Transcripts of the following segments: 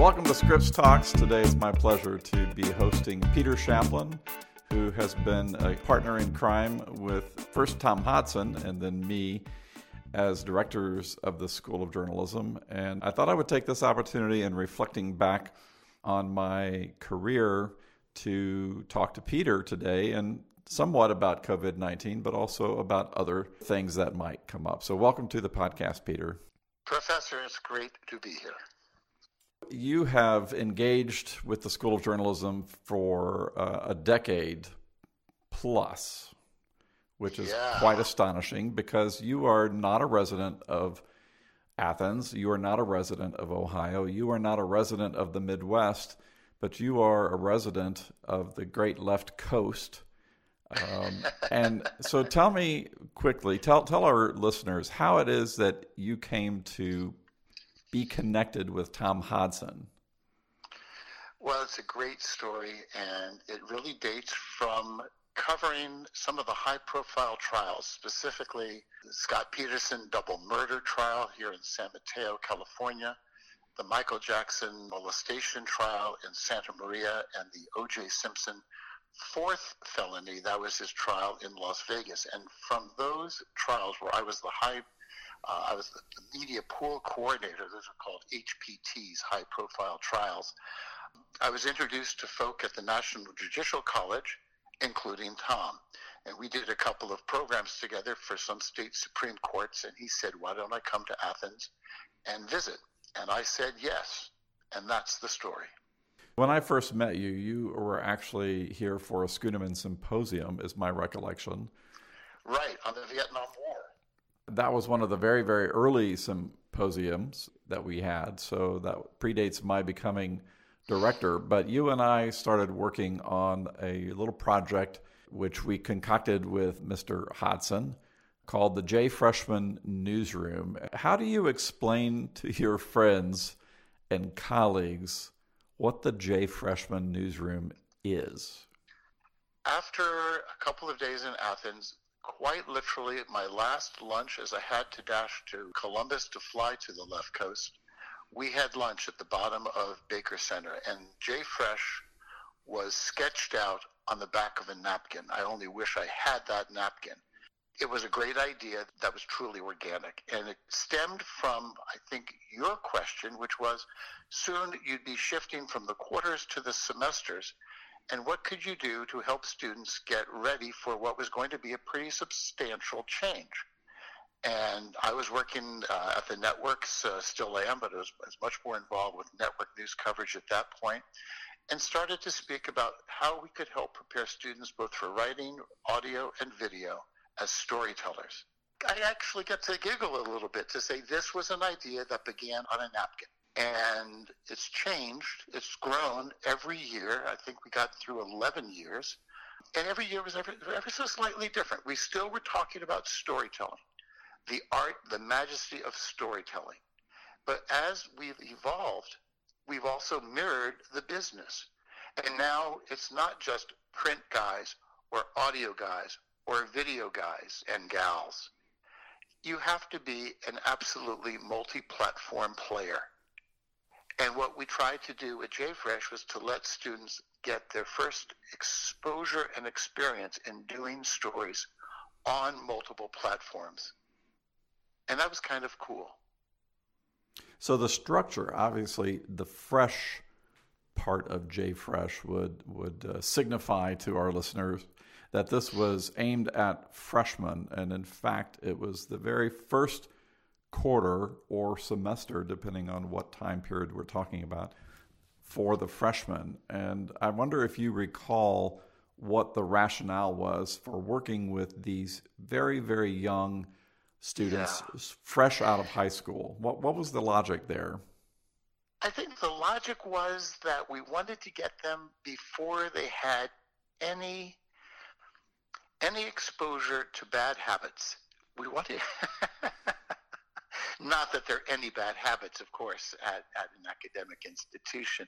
Welcome to Scripps Talks. Today it's my pleasure to be hosting Peter Shaplen, who has been a partner in crime with first Tom Hodson and then me as directors of the School of Journalism. And I thought I would take this opportunity in reflecting back on my career to talk to Peter today and somewhat about COVID 19, but also about other things that might come up. So, welcome to the podcast, Peter. Professor, it's great to be here. You have engaged with the School of Journalism for uh, a decade plus, which is yeah. quite astonishing because you are not a resident of Athens. You are not a resident of Ohio. You are not a resident of the Midwest, but you are a resident of the great left coast. Um, and so tell me quickly, tell, tell our listeners how it is that you came to be connected with Tom Hodson? Well, it's a great story, and it really dates from covering some of the high profile trials, specifically Scott Peterson double murder trial here in San Mateo, California, the Michael Jackson molestation trial in Santa Maria, and the O.J. Simpson fourth felony, that was his trial in Las Vegas. And from those trials, where I was the high uh, I was the, media pool coordinator. Those are called HPTs, high profile trials. I was introduced to folk at the National Judicial College, including Tom. And we did a couple of programs together for some state Supreme Courts. And he said, Why don't I come to Athens and visit? And I said, Yes. And that's the story. When I first met you, you were actually here for a Schoeneman symposium, is my recollection. Right, on the Vietnam War that was one of the very, very early symposiums that we had. So that predates my becoming director. But you and I started working on a little project which we concocted with Mr. Hodson called the J Freshman Newsroom. How do you explain to your friends and colleagues what the J Freshman Newsroom is? After a couple of days in Athens, quite literally my last lunch as I had to dash to Columbus to fly to the left coast. We had lunch at the bottom of Baker Center, and Jay Fresh was sketched out on the back of a napkin. I only wish I had that napkin. It was a great idea that was truly organic, and it stemmed from, I think, your question, which was soon you'd be shifting from the quarters to the semesters and what could you do to help students get ready for what was going to be a pretty substantial change? And I was working uh, at the networks, uh, still am, but I was, was much more involved with network news coverage at that point, and started to speak about how we could help prepare students both for writing, audio, and video as storytellers. I actually get to giggle a little bit to say this was an idea that began on a napkin and it's changed. It's grown every year. I think we got through 11 years, and every year was ever, ever so slightly different. We still were talking about storytelling, the art, the majesty of storytelling. But as we've evolved, we've also mirrored the business. And now it's not just print guys or audio guys or video guys and gals. You have to be an absolutely multi platform player. And what we tried to do at JFresh was to let students get their first exposure and experience in doing stories on multiple platforms. And that was kind of cool. So the structure, obviously, the fresh part of JFresh would would uh, signify to our listeners that this was aimed at freshmen, and in fact, it was the very first quarter or semester, depending on what time period we're talking about, for the freshmen. And I wonder if you recall what the rationale was for working with these very, very young students yeah. fresh out of high school. What, what was the logic there? I think the logic was that we wanted to get them before they had any any exposure to bad habits. We wanted Not that there are any bad habits, of course, at, at an academic institution.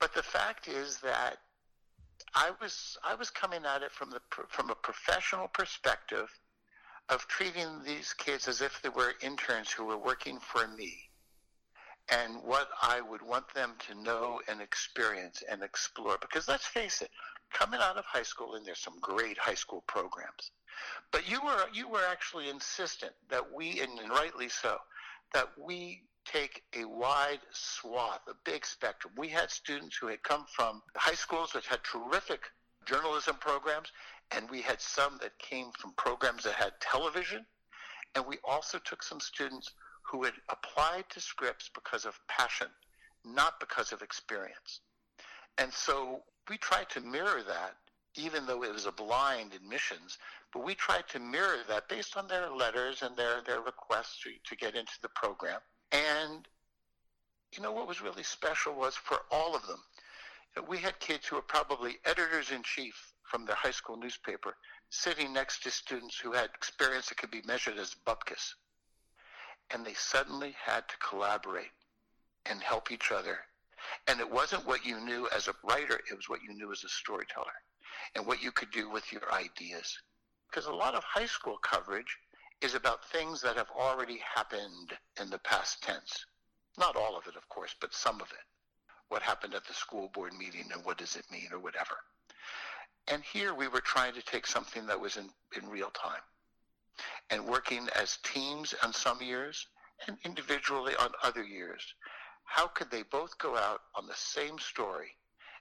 But the fact is that I was I was coming at it from the from a professional perspective of treating these kids as if they were interns who were working for me. and what I would want them to know and experience and explore. Because let's face it, coming out of high school, and there's some great high school programs, but you were you were actually insistent that we, and rightly so, that we take a wide swath, a big spectrum. We had students who had come from high schools that had terrific journalism programs, and we had some that came from programs that had television, and we also took some students who had applied to Scripps because of passion, not because of experience. And so we tried to mirror that, even though it was a blind admissions, but we tried to mirror that based on their letters and their, their requests to, to get into the program. And, you know, what was really special was for all of them, we had kids who were probably editors in chief from their high school newspaper sitting next to students who had experience that could be measured as bupkis and they suddenly had to collaborate and help each other. And it wasn't what you knew as a writer, it was what you knew as a storyteller and what you could do with your ideas. Because a lot of high school coverage is about things that have already happened in the past tense. Not all of it, of course, but some of it. What happened at the school board meeting and what does it mean or whatever. And here we were trying to take something that was in, in real time and working as teams on some years and individually on other years. How could they both go out on the same story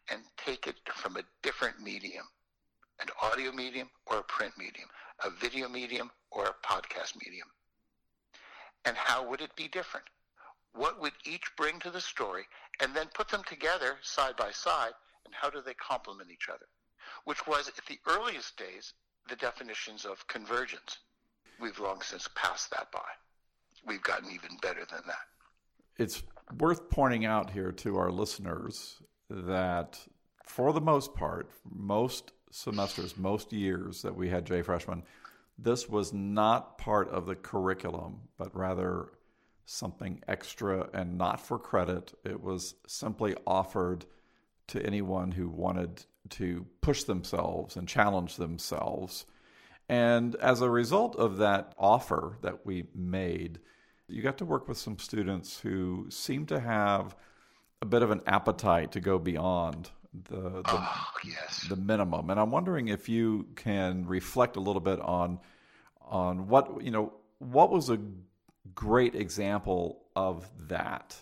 and take it from a different medium, an audio medium or a print medium, a video medium or a podcast medium? And how would it be different? What would each bring to the story and then put them together side by side and how do they complement each other? Which was, at the earliest days, the definitions of convergence. We've long since passed that by. We've gotten even better than that. It's worth pointing out here to our listeners that for the most part, most semesters, most years that we had J Freshman, this was not part of the curriculum, but rather something extra and not for credit. It was simply offered to anyone who wanted to push themselves and challenge themselves and as a result of that offer that we made, you got to work with some students who seem to have a bit of an appetite to go beyond the the, oh, yes. the minimum. And I'm wondering if you can reflect a little bit on on what you know what was a great example of that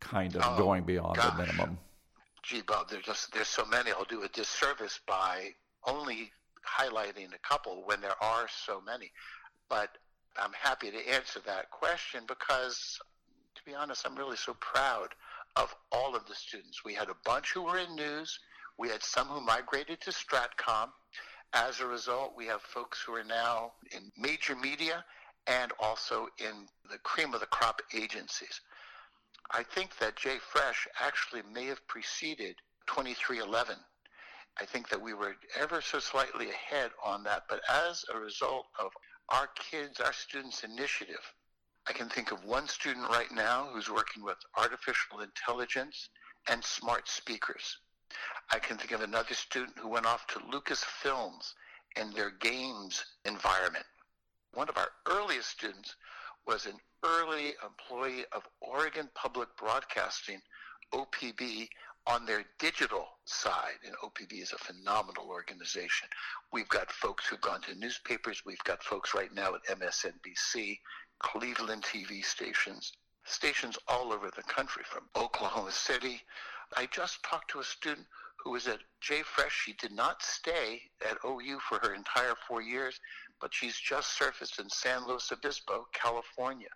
kind of oh, going beyond gosh. the minimum. Gee, Bob, there's just there's so many. I'll do a disservice by only highlighting a couple when there are so many. But I'm happy to answer that question because, to be honest, I'm really so proud of all of the students. We had a bunch who were in news. We had some who migrated to Stratcom. As a result, we have folks who are now in major media and also in the cream of the crop agencies. I think that Jay Fresh actually may have preceded 2311 I think that we were ever so slightly ahead on that. But as a result of our kids, our students' initiative, I can think of one student right now who's working with artificial intelligence and smart speakers. I can think of another student who went off to Lucasfilms and their games environment. One of our earliest students was an early employee of Oregon Public Broadcasting, OPB, on their digital side, and OPB is a phenomenal organization. We've got folks who've gone to newspapers. We've got folks right now at MSNBC, Cleveland TV stations, stations all over the country from Oklahoma City. I just talked to a student who was at J Fresh. She did not stay at OU for her entire four years, but she's just surfaced in San Luis Obispo, California.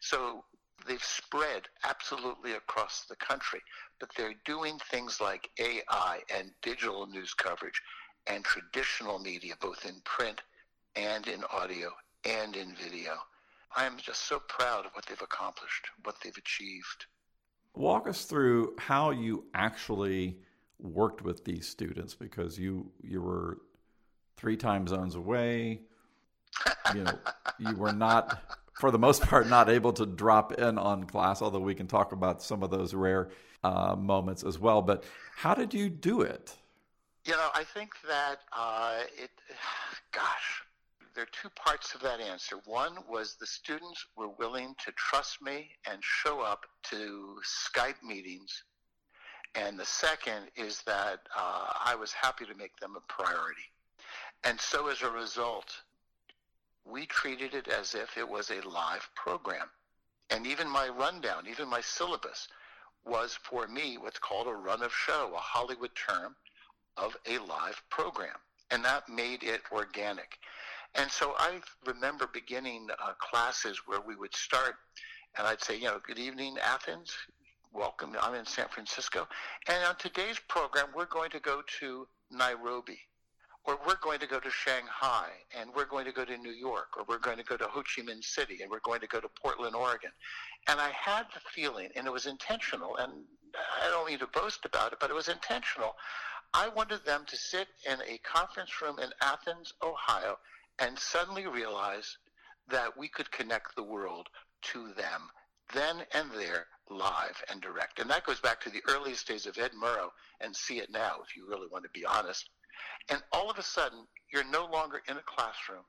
So they've spread absolutely across the country, but they're doing things like AI and digital news coverage and traditional media, both in print and in audio and in video. I'm just so proud of what they've accomplished, what they've achieved. Walk us through how you actually worked with these students because you you were three time zones away. You know, you were not for the most part, not able to drop in on class, although we can talk about some of those rare uh, moments as well. But how did you do it? You know, I think that uh, it, gosh, there are two parts of that answer. One was the students were willing to trust me and show up to Skype meetings. And the second is that uh, I was happy to make them a priority. And so as a result, we treated it as if it was a live program. And even my rundown, even my syllabus was for me what's called a run of show, a Hollywood term of a live program. And that made it organic. And so I remember beginning uh, classes where we would start, and I'd say, you know, good evening, Athens. Welcome. I'm in San Francisco. And on today's program, we're going to go to Nairobi, or we're going to go to Shanghai, and we're going to go to New York, or we're going to go to Ho Chi Minh City, and we're going to go to Portland, Oregon. And I had the feeling, and it was intentional, and I don't mean to boast about it, but it was intentional. I wanted them to sit in a conference room in Athens, Ohio, and suddenly realize that we could connect the world to them then and there, live and direct. And that goes back to the earliest days of Ed Murrow and See It Now, if you really want to be honest. And all of a sudden, you're no longer in a classroom.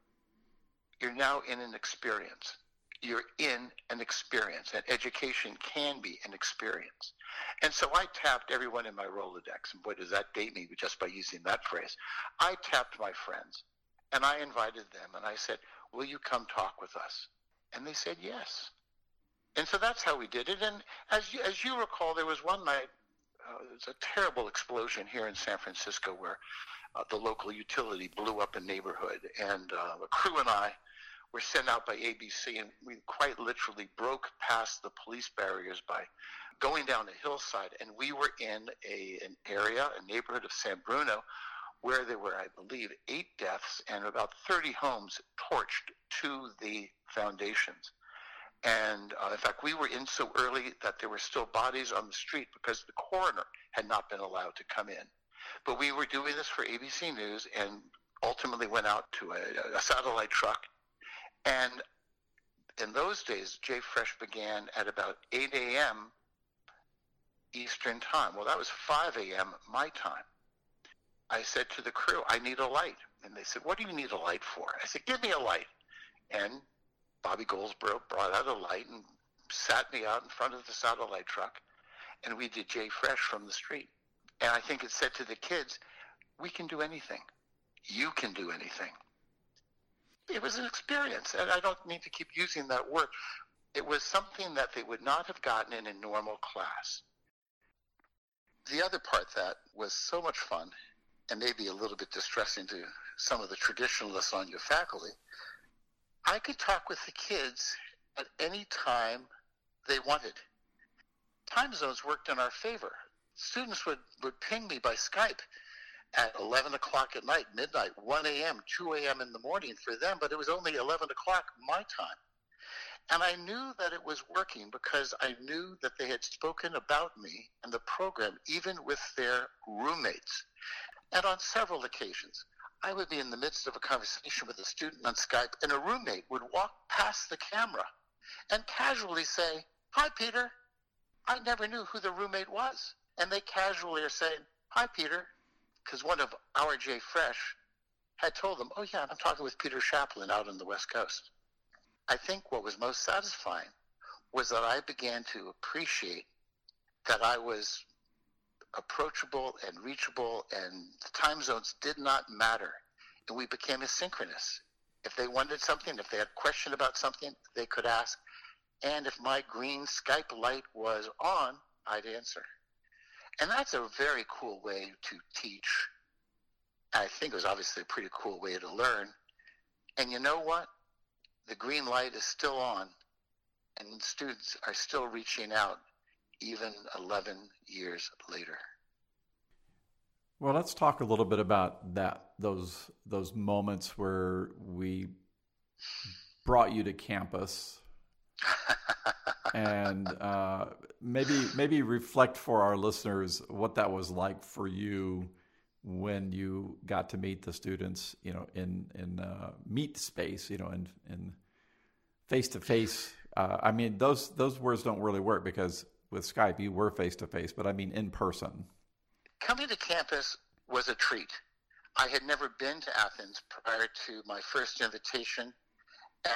You're now in an experience. You're in an experience, and education can be an experience. And so I tapped everyone in my Rolodex, and boy, does that date me just by using that phrase. I tapped my friends. And I invited them and I said, Will you come talk with us? And they said yes. And so that's how we did it. And as you, as you recall, there was one night, uh, there was a terrible explosion here in San Francisco where uh, the local utility blew up a neighborhood. And uh, a crew and I were sent out by ABC, and we quite literally broke past the police barriers by going down a hillside. And we were in a, an area, a neighborhood of San Bruno, where there were, I believe, eight deaths and about 30 homes torched to the foundations. And uh, in fact, we were in so early that there were still bodies on the street because the coroner had not been allowed to come in. But we were doing this for ABC News and ultimately went out to a, a satellite truck. And in those days, Jay Fresh began at about 8 a.m. Eastern Time. Well, that was 5 a.m. my time. I said to the crew, I need a light. And they said, what do you need a light for? I said, give me a light. And Bobby Goldsboro brought out a light and sat me out in front of the satellite truck. And we did Jay Fresh from the street. And I think it said to the kids, we can do anything. You can do anything. It was an experience. And I don't need to keep using that word. It was something that they would not have gotten in a normal class. The other part that was so much fun and maybe a little bit distressing to some of the traditionalists on your faculty, I could talk with the kids at any time they wanted. Time zones worked in our favor. Students would, would ping me by Skype at 11 o'clock at night, midnight, 1 a.m., 2 a.m. in the morning for them, but it was only 11 o'clock my time. And I knew that it was working because I knew that they had spoken about me and the program, even with their roommates. And on several occasions, I would be in the midst of a conversation with a student on Skype, and a roommate would walk past the camera and casually say, Hi, Peter. I never knew who the roommate was. And they casually are saying, Hi, Peter, because one of our Jay Fresh had told them, Oh, yeah, I'm talking with Peter Shaplen out on the West Coast. I think what was most satisfying was that I began to appreciate that I was approachable and reachable, and the time zones did not matter. And we became asynchronous. If they wanted something, if they had a question about something, they could ask. And if my green Skype light was on, I'd answer. And that's a very cool way to teach. I think it was obviously a pretty cool way to learn. And you know what? The green light is still on, and students are still reaching out even 11 years later. Well, let's talk a little bit about that those those moments where we brought you to campus, and uh, maybe maybe reflect for our listeners what that was like for you when you got to meet the students, you know, in in uh, meet space, you know, in in face to face. I mean, those those words don't really work because with Skype, you were face to face, but I mean in person. Coming to campus was a treat. I had never been to Athens prior to my first invitation,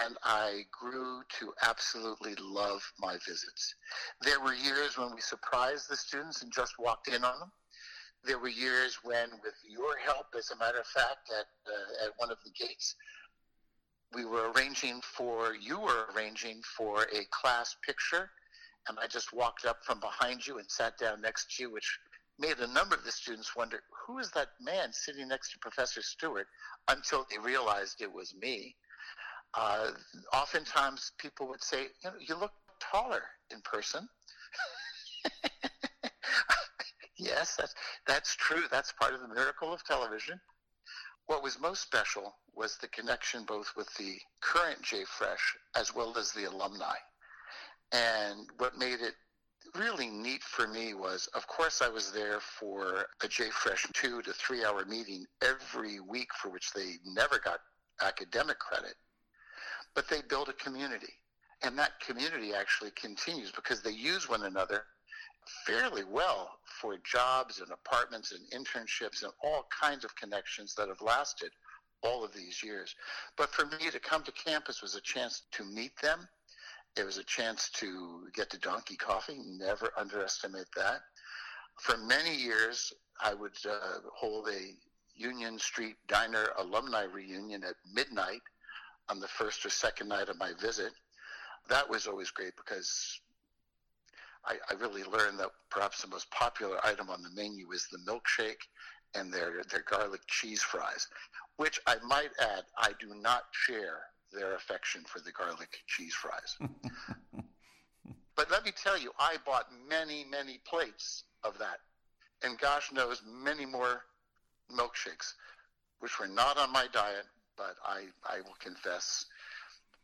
and I grew to absolutely love my visits. There were years when we surprised the students and just walked in on them. There were years when, with your help, as a matter of fact, at, uh, at one of the gates, we were arranging for, you were arranging for a class picture, and I just walked up from behind you and sat down next to you, which made a number of the students wonder, who is that man sitting next to Professor Stewart, until they realized it was me. Uh, oftentimes people would say, you know, you look taller in person. yes, that's, that's true. That's part of the miracle of television. What was most special was the connection both with the current JFresh as well as the alumni. And what made it really neat for me was, of course, I was there for a JFresh two to three hour meeting every week for which they never got academic credit, but they built a community. And that community actually continues because they use one another fairly well for jobs and apartments and internships and all kinds of connections that have lasted all of these years. But for me to come to campus was a chance to meet them. It was a chance to get to Donkey Coffee. Never underestimate that. For many years, I would uh, hold a Union Street Diner alumni reunion at midnight on the first or second night of my visit. That was always great because I, I really learned that perhaps the most popular item on the menu is the milkshake and their, their garlic cheese fries, which I might add, I do not share their affection for the garlic cheese fries. but let me tell you, I bought many, many plates of that. And gosh knows, many more milkshakes, which were not on my diet, but I, I will confess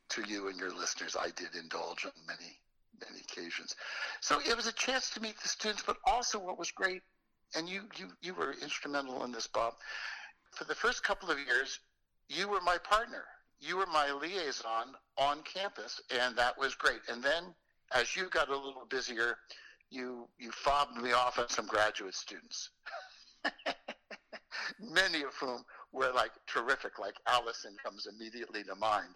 to you and your listeners, I did indulge on many, many occasions. So it was a chance to meet the students, but also what was great, and you, you, you were instrumental in this, Bob. For the first couple of years, you were my partner. You were my liaison on campus, and that was great. And then as you got a little busier, you, you fobbed me off on some graduate students. Many of whom were like terrific, like Allison comes immediately to mind.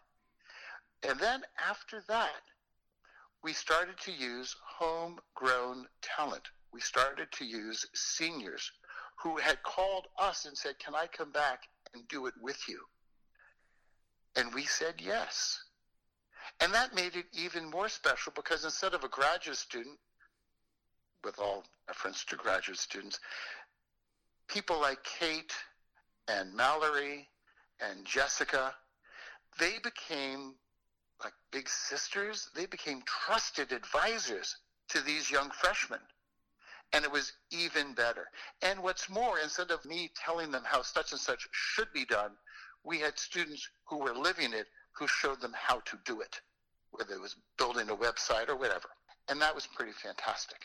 And then after that, we started to use homegrown talent. We started to use seniors who had called us and said, Can I come back and do it with you? And we said yes. And that made it even more special because instead of a graduate student, with all reference to graduate students, people like Kate and Mallory and Jessica, they became like big sisters. They became trusted advisors to these young freshmen. And it was even better. And what's more, instead of me telling them how such and such should be done, we had students who were living it who showed them how to do it, whether it was building a website or whatever. And that was pretty fantastic.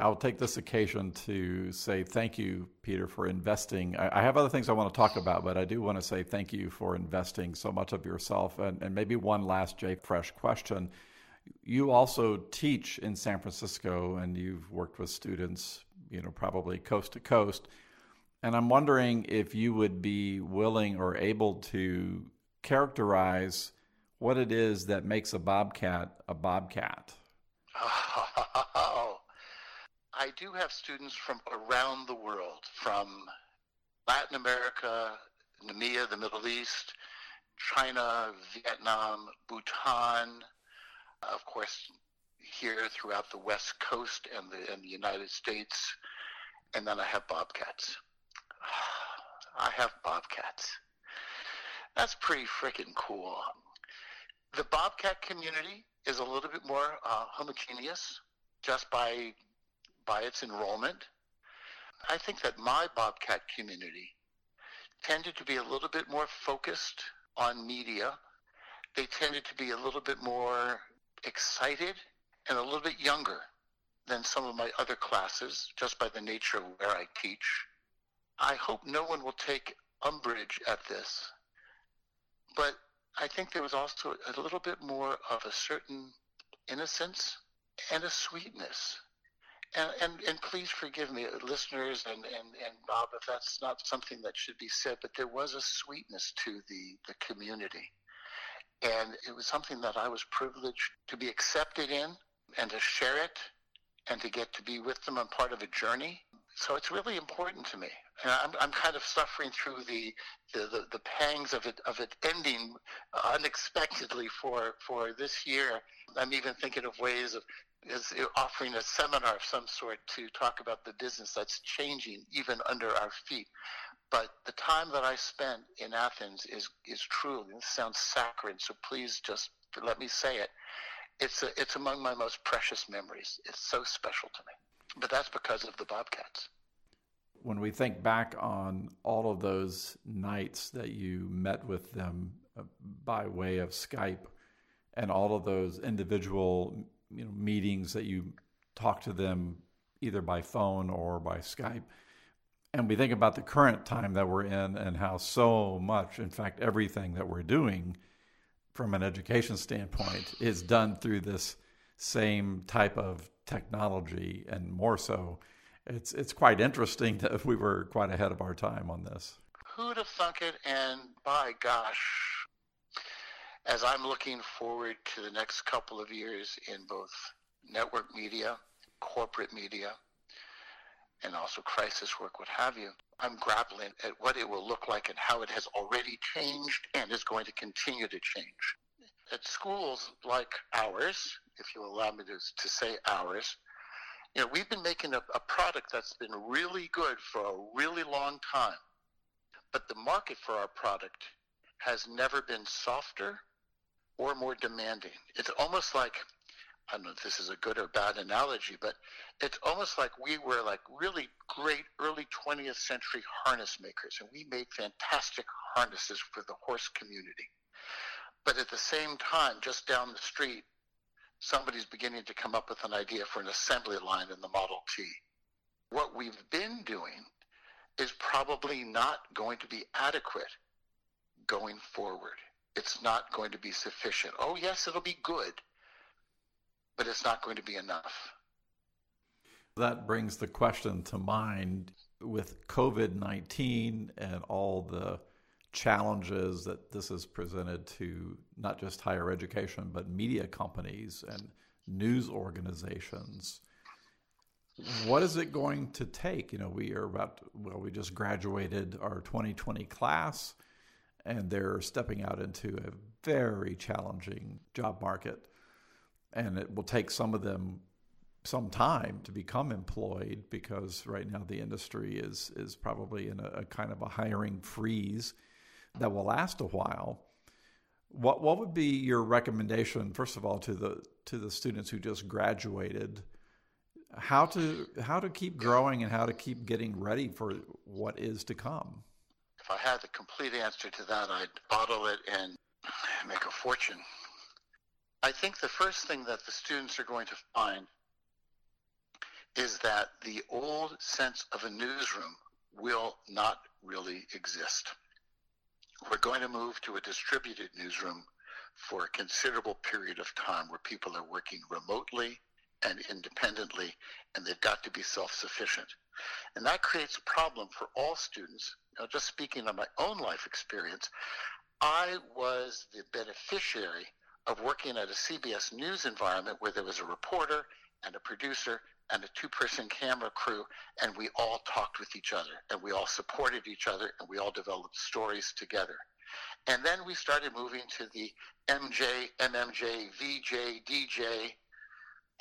I'll take this occasion to say thank you, Peter, for investing. I, have other things I want to talk about, but I do want to say thank you for investing so much of yourself. And, and maybe one last Jay Fresh question. You also teach in San Francisco, and you've worked with students, you know, probably coast to coast. And I'm wondering if you would be willing or able to characterize what it is that makes a bobcat a bobcat. I do have students from around the world, from Latin America, Namibia, the Middle East, China, Vietnam, Bhutan, of course, here throughout the West Coast and the, and the United States. And then I have bobcats. I have bobcats. That's pretty freaking cool. The bobcat community is a little bit more uh, homogeneous just by by its enrollment. I think that my Bobcat community tended to be a little bit more focused on media. They tended to be a little bit more excited and a little bit younger than some of my other classes just by the nature of where I teach. I hope no one will take umbrage at this, but I think there was also a little bit more of a certain innocence and a sweetness And, and, and please forgive me, uh, listeners and, and, and Bob, if that's not something that should be said, but there was a sweetness to the, the community. And it was something that I was privileged to be accepted in and to share it and to get to be with them on part of a journey. So it's really important to me. And I'm, I'm kind of suffering through the, the, the, the pangs of it, of it ending unexpectedly for, for this year. I'm even thinking of ways of is offering a seminar of some sort to talk about the business that's changing even under our feet. But the time that I spent in Athens is is truly this sounds saccharine, so please just let me say it. It's a, it's among my most precious memories. It's so special to me. But that's because of the Bobcats. When we think back on all of those nights that you met with them uh, by way of Skype and all of those individual you know meetings that you talk to them either by phone or by Skype. And we think about the current time that we're in and how so much, in fact, everything that we're doing from an education standpoint is done through this same type of technology and more so. It's it's quite interesting that we were quite ahead of our time on this. Who'd have thunk it? And by gosh, as I'm looking forward to the next couple of years in both network media, corporate media, and also crisis work, what have you, I'm grappling at what it will look like and how it has already changed and is going to continue to change. At schools like ours, if you allow me to, to say ours, you know, we've been making a, a product that's been really good for a really long time. But the market for our product has never been softer or more demanding. It's almost like I don't know if this is a good or bad analogy, but it's almost like we were like really great early 20th century harness makers, and we made fantastic harnesses for the horse community. But at the same time, just down the street, somebody's beginning to come up with an idea for an assembly line in the Model T. What we've been doing is probably not going to be adequate going forward it's not going to be sufficient. Oh, yes, it'll be good, but it's not going to be enough. That brings the question to mind with COVID 19 and all the challenges that this has presented to not just higher education, but media companies and news organizations. What is it going to take? You know, we are about, well, we just graduated our 2020 class and they're stepping out into a very challenging job market. And it will take some of them some time to become employed because right now the industry is is probably in a, a kind of a hiring freeze that will last a while. What what would be your recommendation, first of all, to the to the students who just graduated? How to how to keep growing and how to keep getting ready for what is to come if I had the complete answer to that, I'd bottle it and make a fortune. I think the first thing that the students are going to find is that the old sense of a newsroom will not really exist. We're going to move to a distributed newsroom for a considerable period of time where people are working remotely and independently, and they've got to be self sufficient. And that creates a problem for all students. Now, just speaking on my own life experience, I was the beneficiary of working at a CBS News environment where there was a reporter and a producer and a two person camera crew, and we all talked with each other, and we all supported each other, and we all developed stories together. And then we started moving to the MJ, MMJ, VJ, DJ,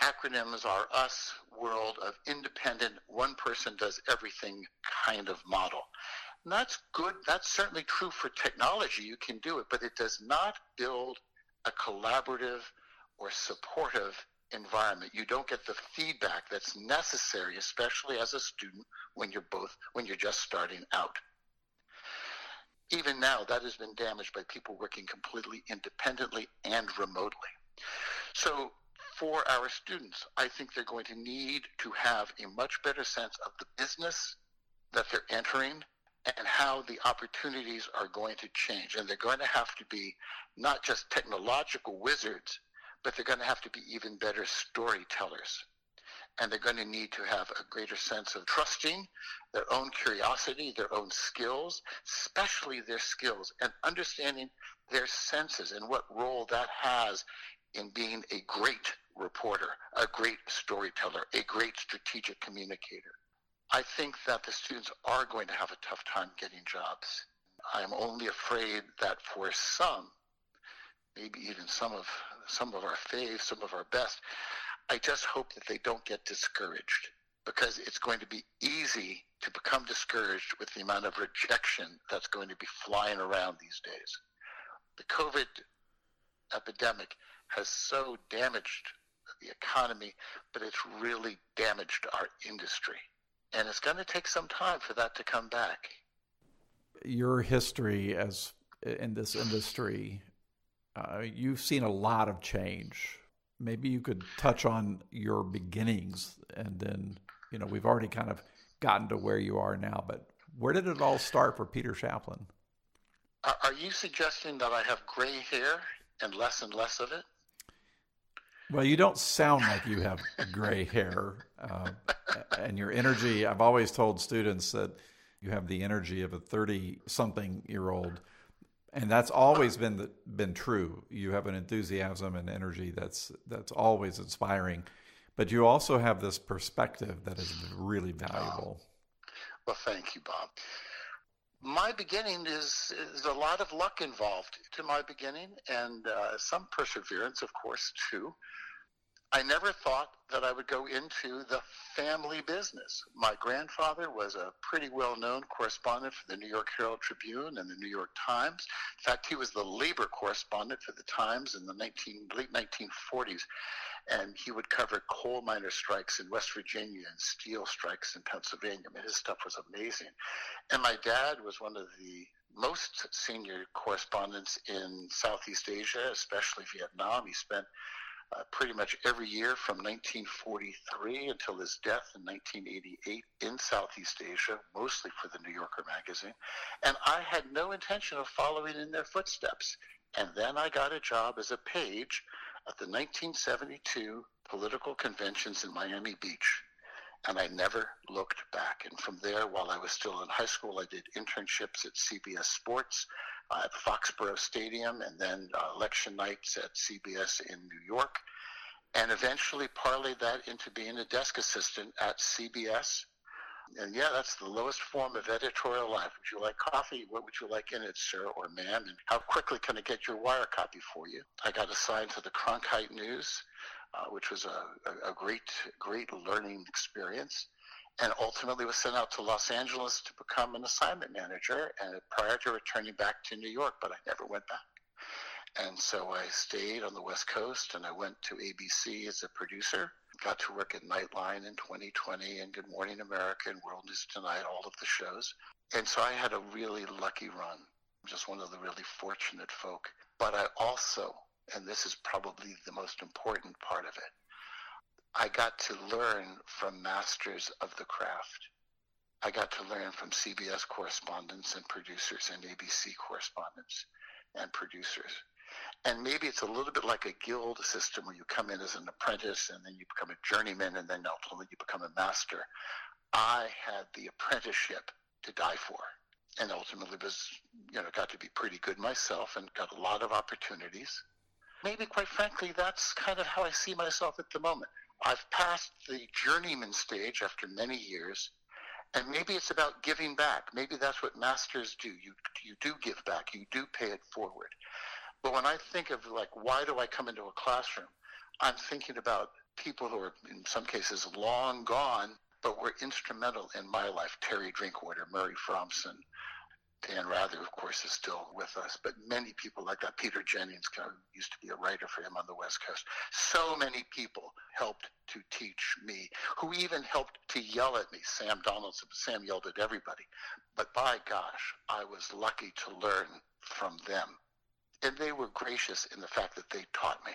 acronyms are us world of independent, one person does everything kind of model. And that's good. That's certainly true for technology. You can do it, but it does not build a collaborative or supportive environment. You don't get the feedback that's necessary, especially as a student when you're both when you're just starting out. Even now, that has been damaged by people working completely independently and remotely. So for our students, I think they're going to need to have a much better sense of the business that they're entering and how the opportunities are going to change. And they're going to have to be not just technological wizards, but they're going to have to be even better storytellers. and they're going to need to have a greater sense of trusting their own curiosity, their own skills, especially their skills, and understanding their senses and what role that has in being a great reporter, a great storyteller, a great strategic communicator. I think that the students are going to have a tough time getting jobs. I'm only afraid that for some, maybe even some of some of our faves, some of our best, I just hope that they don't get discouraged because it's going to be easy to become discouraged with the amount of rejection that's going to be flying around these days. The COVID epidemic has so damaged the economy, but it's really damaged our industry. And it's going to take some time for that to come back. Your history as in this industry, uh, you've seen a lot of change maybe you could touch on your beginnings and then you know we've already kind of gotten to where you are now but where did it all start for peter shaplen are you suggesting that i have gray hair and less and less of it well you don't sound like you have gray hair uh, and your energy i've always told students that you have the energy of a 30 something year old and that's always been the, been true. You have an enthusiasm and energy that's that's always inspiring, but you also have this perspective that is really valuable. Well, thank you, Bob. My beginning is is a lot of luck involved to my beginning, and uh, some perseverance, of course, too. I never thought that I would go into the family business. My grandfather was a pretty well known correspondent for the New York Herald Tribune and the New York Times. In fact, he was the labor correspondent for the Times in the 19, late 1940s. And he would cover coal miner strikes in West Virginia and steel strikes in Pennsylvania. I mean, his stuff was amazing. And my dad was one of the most senior correspondents in Southeast Asia, especially Vietnam. He spent uh, pretty much every year from 1943 until his death in 1988 in Southeast Asia, mostly for the New Yorker magazine. And I had no intention of following in their footsteps. And then I got a job as a page at the 1972 political conventions in Miami Beach. And I never looked back. And from there, while I was still in high school, I did internships at CBS Sports uh, at Foxborough Stadium and then uh, election nights at CBS in New York, and eventually parlayed that into being a desk assistant at CBS. And yeah, that's the lowest form of editorial life. Would you like coffee? What would you like in it, sir or ma'am? And how quickly can I get your wire copy for you? I got assigned to the Cronkite News, uh, which was a, a great, great learning experience and ultimately was sent out to Los Angeles to become an assignment manager and prior to returning back to New York, but I never went back. And so I stayed on the West Coast and I went to ABC as a producer. Got to work at Nightline in 20/20 and Good Morning America and World News Tonight, all of the shows. And so I had a really lucky run. I'm just one of the really fortunate folk. But I also, and this is probably the most important part of it, I got to learn from masters of the craft. I got to learn from CBS correspondents and producers and ABC correspondents and producers. And maybe it's a little bit like a guild system where you come in as an apprentice and then you become a journeyman and then ultimately you become a master. I had the apprenticeship to die for and ultimately was, you know, got to be pretty good myself and got a lot of opportunities. Maybe quite frankly, that's kind of how I see myself at the moment. I've passed the journeyman stage after many years, and maybe it's about giving back. Maybe that's what masters do. You you do give back. You do pay it forward. But when I think of like why do I come into a classroom, I'm thinking about people who are in some cases long gone, but were instrumental in my life. Terry Drinkwater, Murray Fromson, Dan Rather, of course, is still with us, but many people like that. Peter Jennings used to be a writer for him on the West Coast. So many people helped to teach me, who even helped to yell at me. Sam Donaldson, Sam yelled at everybody. But by gosh, I was lucky to learn from them. And they were gracious in the fact that they taught me.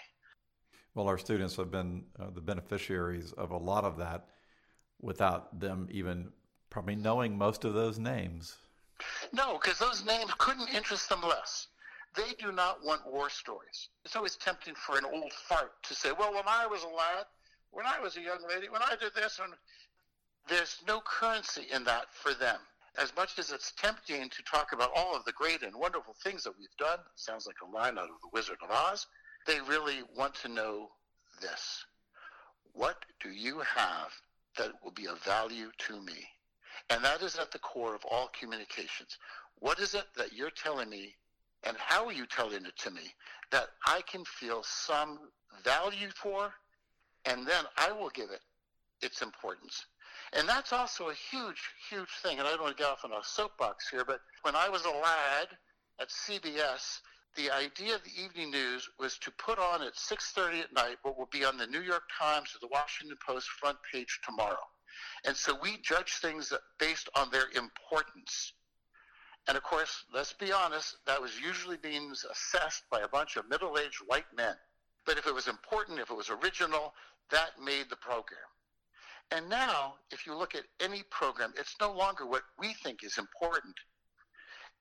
Well, our students have been uh, the beneficiaries of a lot of that without them even probably knowing most of those names. No, because those names couldn't interest them less. They do not want war stories. It's always tempting for an old fart to say, well, when I was a lad, when I was a young lady, when I did this, and there's no currency in that for them. As much as it's tempting to talk about all of the great and wonderful things that we've done, sounds like a line out of The Wizard of Oz, they really want to know this. What do you have that will be of value to me? And that is at the core of all communications. What is it that you're telling me, and how are you telling it to me, that I can feel some value for, and then I will give it its importance. And that's also a huge, huge thing. And I don't want to get off on a soapbox here, but when I was a lad at CBS, the idea of the evening news was to put on at 6.30 at night what will be on the New York Times or the Washington Post front page tomorrow. And so we judge things based on their importance. And of course, let's be honest, that was usually being assessed by a bunch of middle aged white men. But if it was important, if it was original, that made the program. And now, if you look at any program, it's no longer what we think is important.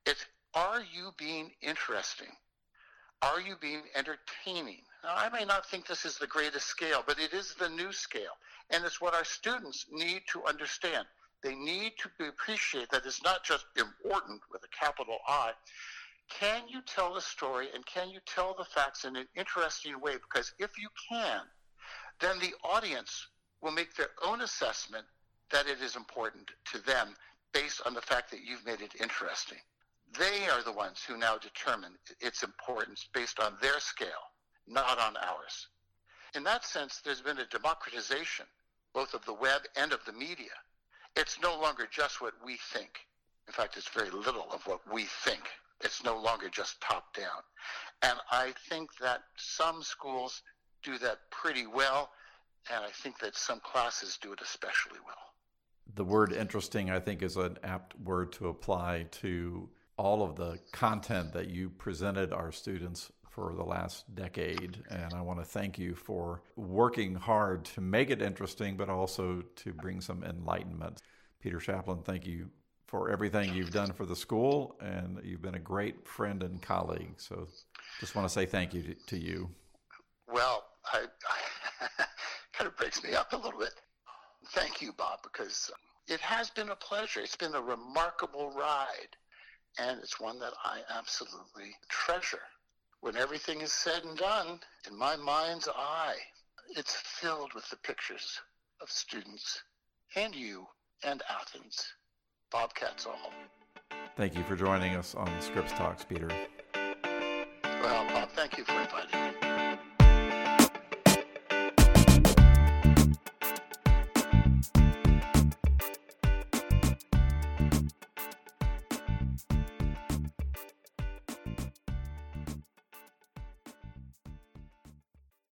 It's are you being interesting? Are you being entertaining? Now, I may not think this is the greatest scale, but it is the new scale. And it's what our students need to understand. They need to appreciate that it's not just important with a capital I. Can you tell the story and can you tell the facts in an interesting way? Because if you can, then the audience will make their own assessment that it is important to them based on the fact that you've made it interesting. They are the ones who now determine its importance based on their scale, not on ours. In that sense, there's been a democratization, both of the web and of the media. It's no longer just what we think. In fact, it's very little of what we think. It's no longer just top down. And I think that some schools do that pretty well, and I think that some classes do it especially well. The word interesting, I think, is an apt word to apply to all of the content that you presented our students for the last decade. And I want to thank you for working hard to make it interesting, but also to bring some enlightenment. Peter Shaplen, thank you for everything you've done for the school, and you've been a great friend and colleague. So just want to say thank you to, to you. Well, I, I kind of breaks me up a little bit. Thank you, Bob, because it has been a pleasure. It's been a remarkable ride, and it's one that I absolutely treasure. When everything is said and done, in my mind's eye, it's filled with the pictures of students and you and Athens Bobcats all. Thank you for joining us on Scripps Talks, Peter. Well, Bob, thank you for inviting me.